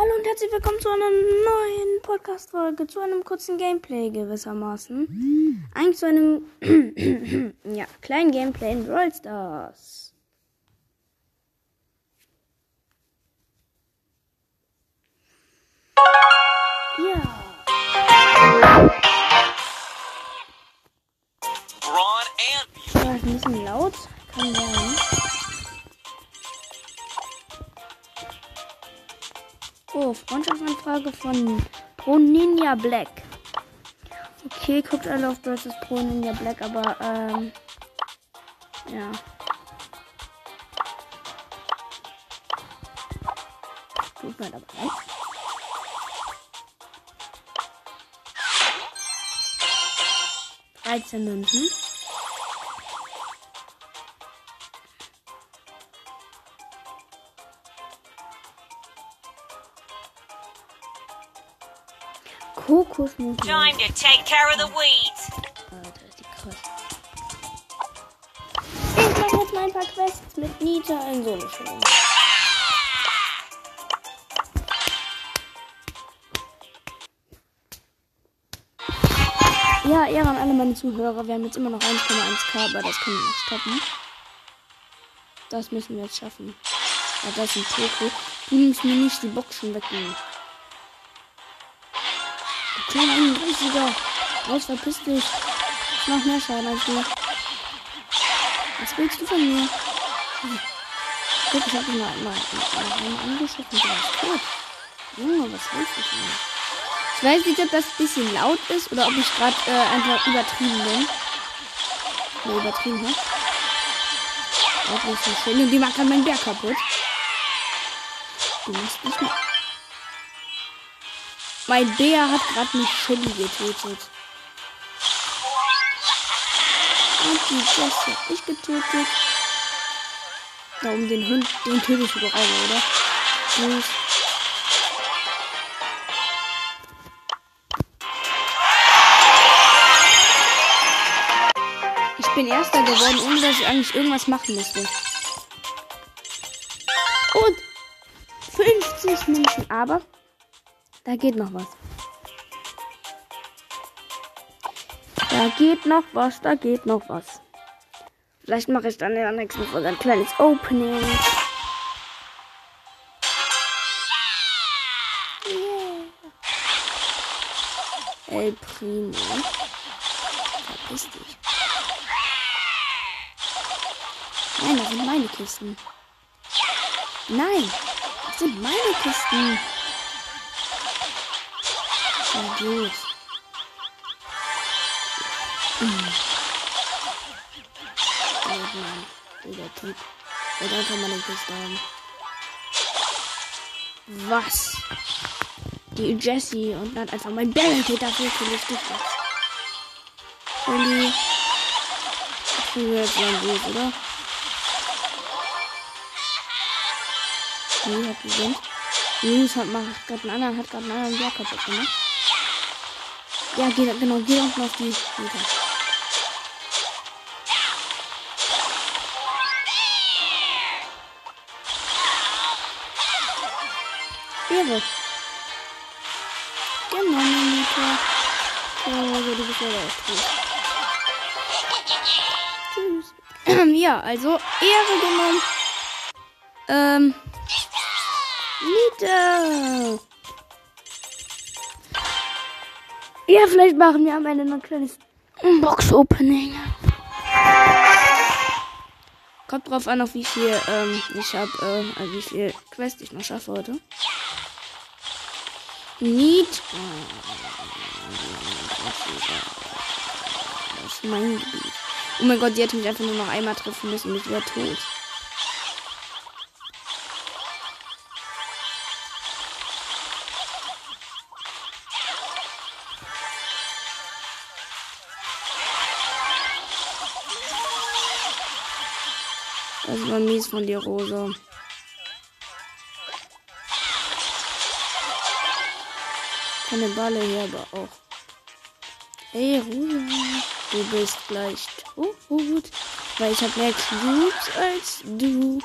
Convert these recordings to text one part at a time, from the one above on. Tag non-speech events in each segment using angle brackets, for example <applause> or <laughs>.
Hallo und herzlich willkommen zu einer neuen Podcast-Folge, zu einem kurzen Gameplay gewissermaßen. Eigentlich zu einem <clears throat> ja, kleinen Gameplay in Brawl Stars. Ja. And War ein bisschen laut, kann sein. Oh, Freundschaftsanfrage von Pro Ninja Black. Okay, guckt alle auf Stars Pro Ninja Black, aber ähm, ja. Tut mir dabei. leid. Münzen. Kokosnuss. time to take care of the weeds. Alter, ist die krass. Ich mache jetzt mal ein paar Quests mit Nita in Solo-Show. Ja, Ehre an alle meine Zuhörer. Wir haben jetzt immer noch 1,1k, aber das können wir nicht stoppen. Das müssen wir jetzt schaffen. Ja, das ist ein Poco. Du nimmst mir nicht die Boxen wegnehmen. Du kleiner 31er. Raus, verpiss dich. Ich mach mehr Schaden als du. Was willst du von mir? Guck, ich hab ihn mal, mal, mal einmal angeschossen. Du warst tot. Junge, was willst du von mir? Ich weiß nicht, ob das ein bisschen laut ist oder ob ich gerade äh, einfach übertrieben bin. Ne, übertrieben hab. Das ist so schön. Und die macht dann meinen Berg kaputt. Du musst nicht mehr. Mein Bär hat gerade mich Shelly getötet. Und die Jesse hab ich getötet. Da um den Hund, den töte ich überall, oder? Tschüss. Ich bin Erster geworden, ohne dass ich eigentlich irgendwas machen musste. Und 50 Münzen, aber da geht noch was. Da geht noch was, da geht noch was. Vielleicht mache ich dann in der nächsten Folge ein kleines Opening. Yeah. El Primo. Verpiss dich. Nein, das sind meine Kisten. Nein, das sind meine Kisten. Ja, gut. Oh Mann, dieser Typ. Der einfach mal den Kiste haben. Was? Die Jessie und dann einfach mein Barricade dafür für lustig ist. Shelly. Ich bin jetzt lang gut, oder? Nee, hat gewinnt. News hat macht gerade einen anderen, hat gerade einen anderen kaputt gemacht. Ja, geht, genau, geht unten auf die Meter. Ehre. Gewonnen. Ja, also du bist leider <clears throat> ja, also Ehre genommen. Ähm. Miete. Ja, vielleicht machen wir am Ende noch ein kleines Box-Opening. Kommt drauf an, auf wie viel ähm, ich habe, äh, also wie viel Quest ich noch schaffe heute. Need. Oh mein Gott, die hätte mich einfach nur noch einmal treffen müssen und ich wäre tot. Das war mies von dir, Rosa. Keine Balle hier, aber auch. Ey, Rosa, du bist gleich tot. Weil ich habe mehr Cubes als du.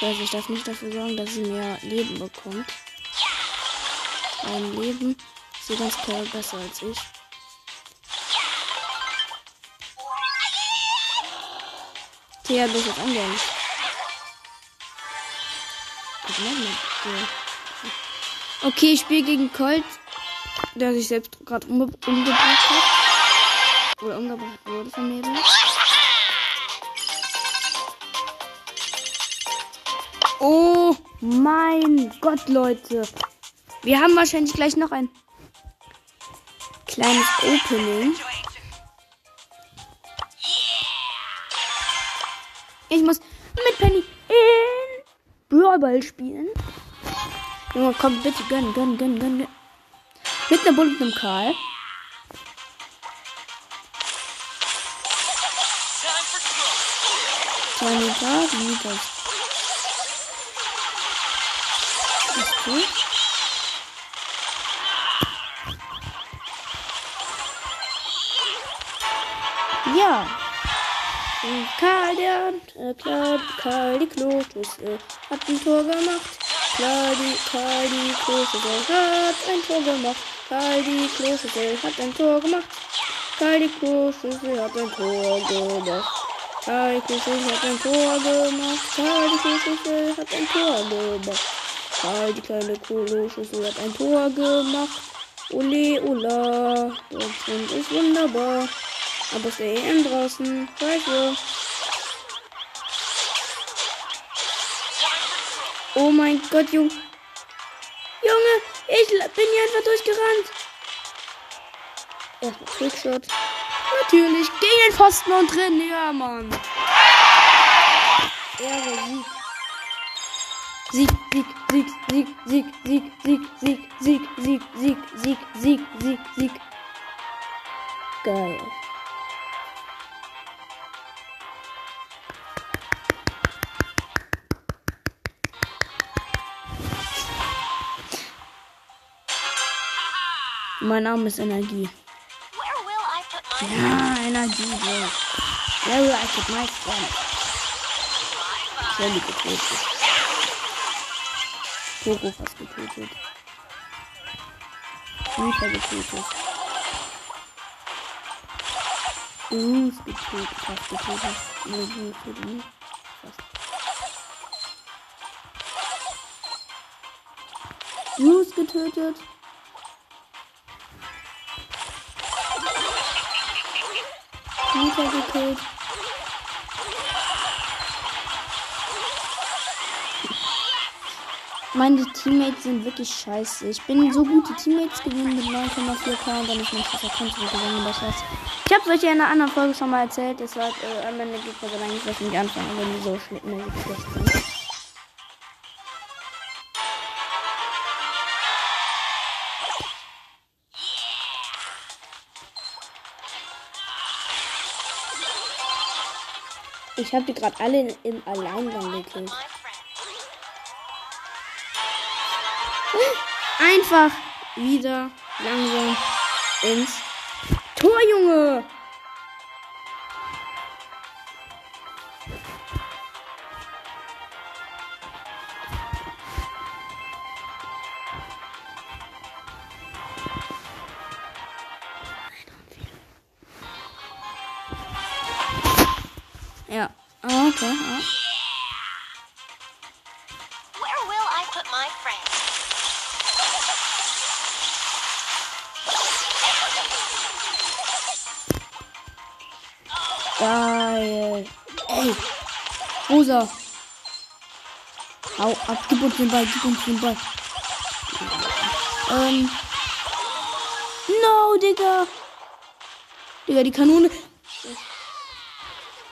weiß, ich darf nicht dafür sorgen, dass sie mehr Leben bekommt. Ein Leben ist sie ganz klar besser als ich. Thea, du jetzt angehen. Okay, ich spiele gegen Colt, der sich selbst gerade umge umgebracht hat. Oder umgebracht wurde von mir. Oh mein Gott, Leute. Wir haben wahrscheinlich gleich noch ein kleines Opening. Ich muss mit Penny in Brawlball spielen. Junge, komm, bitte, gönn, gönn, gönn, gönn. gönn. Mit einer Bull und einem Karl. Zwei Meter, Meter. Ist gut. Ja. Karl, der äh, klar, Karl die Kloschüssel hat ein Tor gemacht. Karl die, Karl die Kloschüssel hat ein Tor gemacht. Karl die Kloschüssel hat ein Tor gemacht. Karl die Kloschüssel hat ein Tor gemacht. Karl die Kloschüssel hat ein Tor gemacht. Karl die Kloschüssel hat ein Tor gemacht. Karl die kleine Kloschüssel hat ein Tor gemacht. Ole, Ola, Deutschland ist wunderbar. Aber ist der EM draußen. Scheiße. Oh mein Gott, Junge. Junge, ich bin hier einfach durchgerannt. Erstmal Trickshot. Natürlich. Gegen den Pfosten und drin. Ja, Mann. Ehre, Sieg. Sieg, Sieg, Sieg, Sieg, Sieg, Sieg, Sieg, Sieg, Sieg, Sieg, Sieg, Sieg, Sieg, Sieg. Geil. Mein Name ist Energie. Ja, Energie. Where will I put my friend? Shelly getötet. Poco fast getötet. Reaper getötet. Bruce getötet, fast getötet. Nee, Bruce getötet nicht. Fast. Bruce getötet. Reaper gekillt. Meine Teammates sind wirklich scheiße. Ich bin so gute Teammates gewesen mit 9,4k und dann ist nicht dieser Konto gewinnen. Das heißt, ich habe euch ja in einer anderen Folge schon mal erzählt. Es war äh, am Ende Gegner so eigentlich was nicht anfangen, wenn die so schlecht sind. Ich habe die gerade alle im Alleingang gekillt. <laughs> Einfach wieder langsam ins Tor, Junge. Okay. Ja. Where will I put my friend? Geil. Ey. Rosa. Hau ab, gib uns den Ball, gib uns den Ball. Ähm. No, Digga. Digga, die Kanone.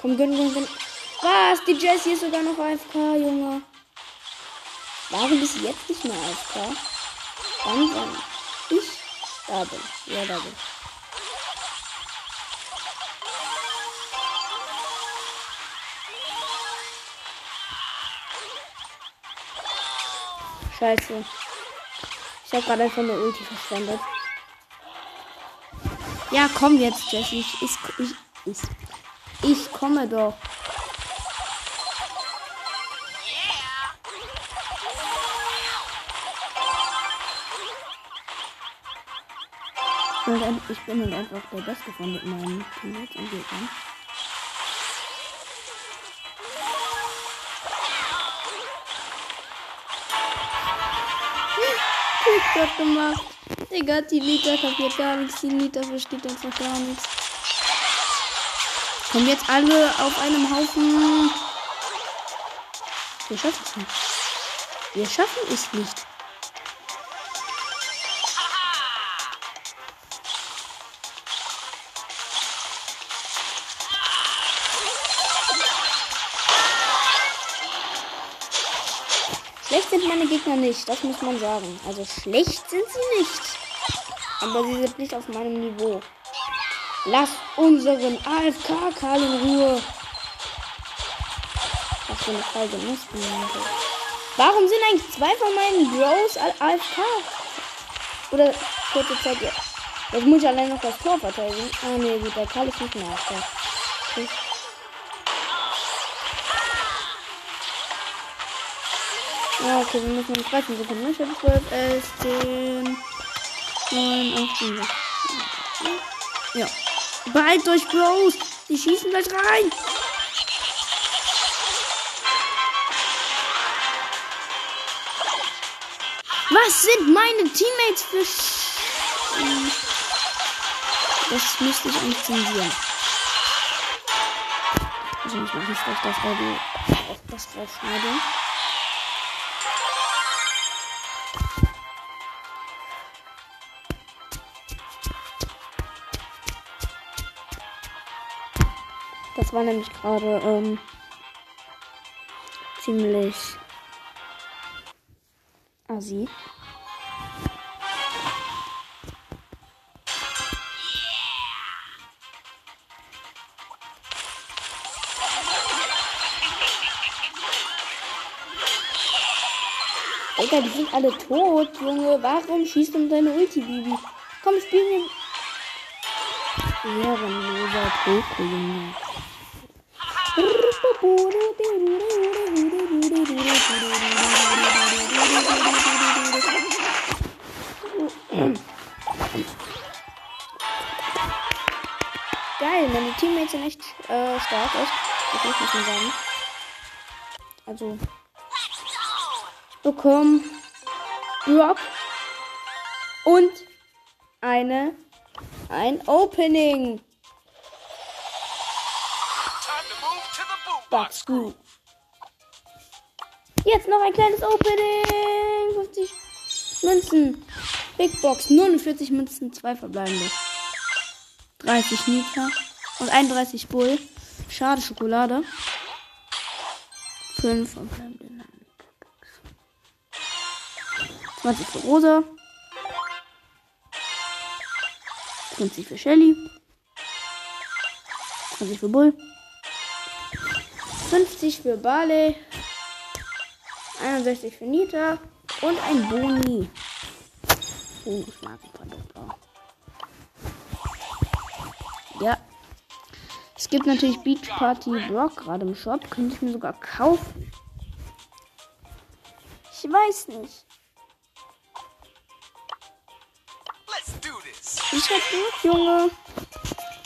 Komm, gönn, gönn, gönn. Was? Die Jessie ist sogar noch AFK, Junge. Warum bist du jetzt nicht mehr AFK? Wann, wann? Ich da bin. Ja, da bin. Scheiße. Ich habe gerade einfach eine Ulti verschwendet. Ja, komm jetzt, Jessie. Ich, ich, ich, ich, ich komme doch. Halt, ich bin halt einfach der Beste von mit meinen Teammates und Gegnern. Trickshot gemacht. Digga, die Liter kapiert gar nichts. Die Liter versteht einfach gar nichts. Kommen jetzt alle auf einem Haufen. Wir schaffen es nicht. Wir schaffen es nicht. Schlecht sind meine Gegner nicht, das muss man sagen. Also schlecht sind sie nicht. Aber sie sind nicht auf meinem Niveau. Lass unseren AFK-Karl in Ruhe. Was für eine Frage muss Warum sind eigentlich zwei von meinen Bros AFK? Oder kurze Zeit jetzt. Jetzt muss ich allein noch das Tor verteidigen. Ah ne, gut, der Karl ist nicht mehr AFK. Ja, okay, wir müssen noch 13 Sekunden. Ich habe 12, 11, 10, 9, 8, 7. Ja. Bald durch Bros. Die schießen gleich rein. Was sind meine Teammates für Sch Das müsste ich eigentlich zensieren. Wahrscheinlich mache ich gleich das Audio auf das rausschneiden. Das war nämlich gerade ähm, ziemlich assi. Digga, die sind alle tot, Junge. Warum schießt du mit deiner Ulti, Bibi? Komm, spiel mir. Ehrenloser Poco, Junge. Geil, meine Teammates sind echt äh, stark, echt. Das muss ich mal sagen. Also, ich bekomme Brock und eine ein Opening. Box Group. Jetzt noch ein kleines Opening. 50 Münzen. Big Box. 49 Münzen. Zwei verbleibende. 30 Nita. Und 31 Bull. Schade Schokolade. 5 verbleibende. 20 für Rosa. 20 für Shelly. 20 für Bull. 50 für Barley. 61 für Nita. Und ein Boni. Bonusmarkenprodukt. Ja. Es gibt natürlich Beach Party Brock gerade im Shop. Könnte ich mir sogar kaufen. Ich weiß nicht. Ich hab gut, Junge.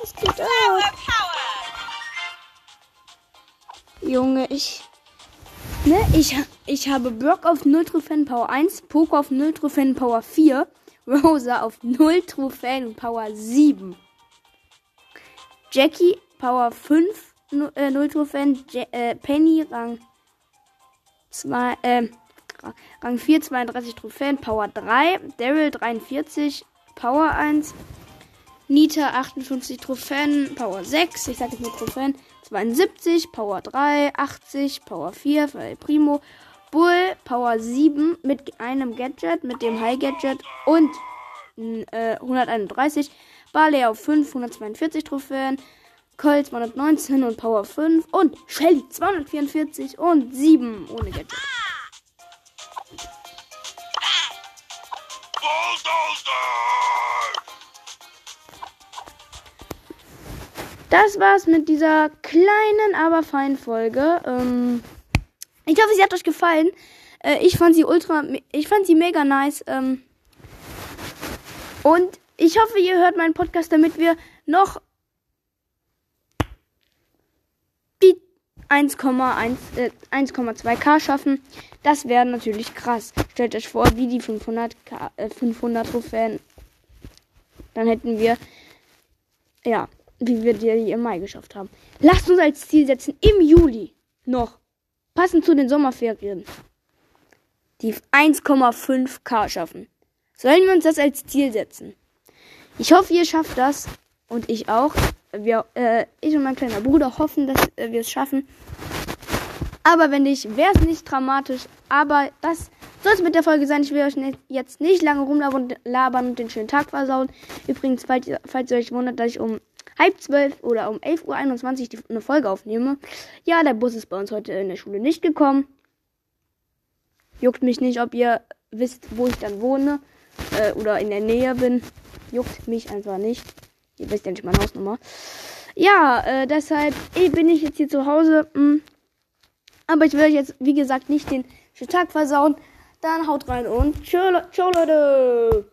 Was geht ab? Junge, ich. Ne, ich, ich habe Brock auf 0 Trophäen Power 1, Poco auf 0 Trophäen Power 4, Rosa auf 0 Trophäen Power 7. Jackie Power 5, 0, äh, 0 Trophäen, Je äh, Penny Rang 2, äh, Rang 4, 32 Trophäen, Power 3, Daryl 43, Power 1, Nita 58 Trophäen, Power 6, ich sage jetzt nur Trophäen, 72, Power 3, 80, Power 4 für Primo, Bull, Power 7 mit einem Gadget, mit dem High Gadget und äh, 131, Barley auf 5, 142 Trophäen, Colt 219 und Power 5 und Shelly 244 und 7 ohne Gadget. Das war's mit dieser kleinen, aber feinen Folge. Ähm, ich hoffe, sie hat euch gefallen. Äh, ich fand sie ultra, ich fand sie mega nice. Ähm, und ich hoffe, ihr hört meinen Podcast, damit wir noch die 1,1 äh, 1,2k schaffen. Das wäre natürlich krass. Stellt euch vor, wie die 500 K, äh, 500 Trophäen. Dann hätten wir ja, wie wir die im Mai geschafft haben. Lasst uns als Ziel setzen im Juli noch passend zu den Sommerferien die 1,5k schaffen. Sollen wir uns das als Ziel setzen? Ich hoffe, ihr schafft das und ich auch. Wir, äh, ich und mein kleiner Bruder hoffen, dass äh, wir es schaffen. Aber wenn nicht, wäre es nicht dramatisch. Aber das soll es mit der Folge sein. Ich will euch nicht, jetzt nicht lange rumlabern und den schönen Tag versauen. Übrigens, falls, falls ihr euch wundert, dass ich um halb zwölf oder um 11.21 Uhr eine Folge aufnehme. Ja, der Bus ist bei uns heute in der Schule nicht gekommen. Juckt mich nicht, ob ihr wisst, wo ich dann wohne äh, oder in der Nähe bin. Juckt mich einfach nicht. Ihr wisst ja nicht meine Hausnummer. Ja, äh, deshalb bin ich jetzt hier zu Hause. Hm. Aber ich will euch jetzt, wie gesagt, nicht den Tag versauen. Dann haut rein und ciao, ciao Leute.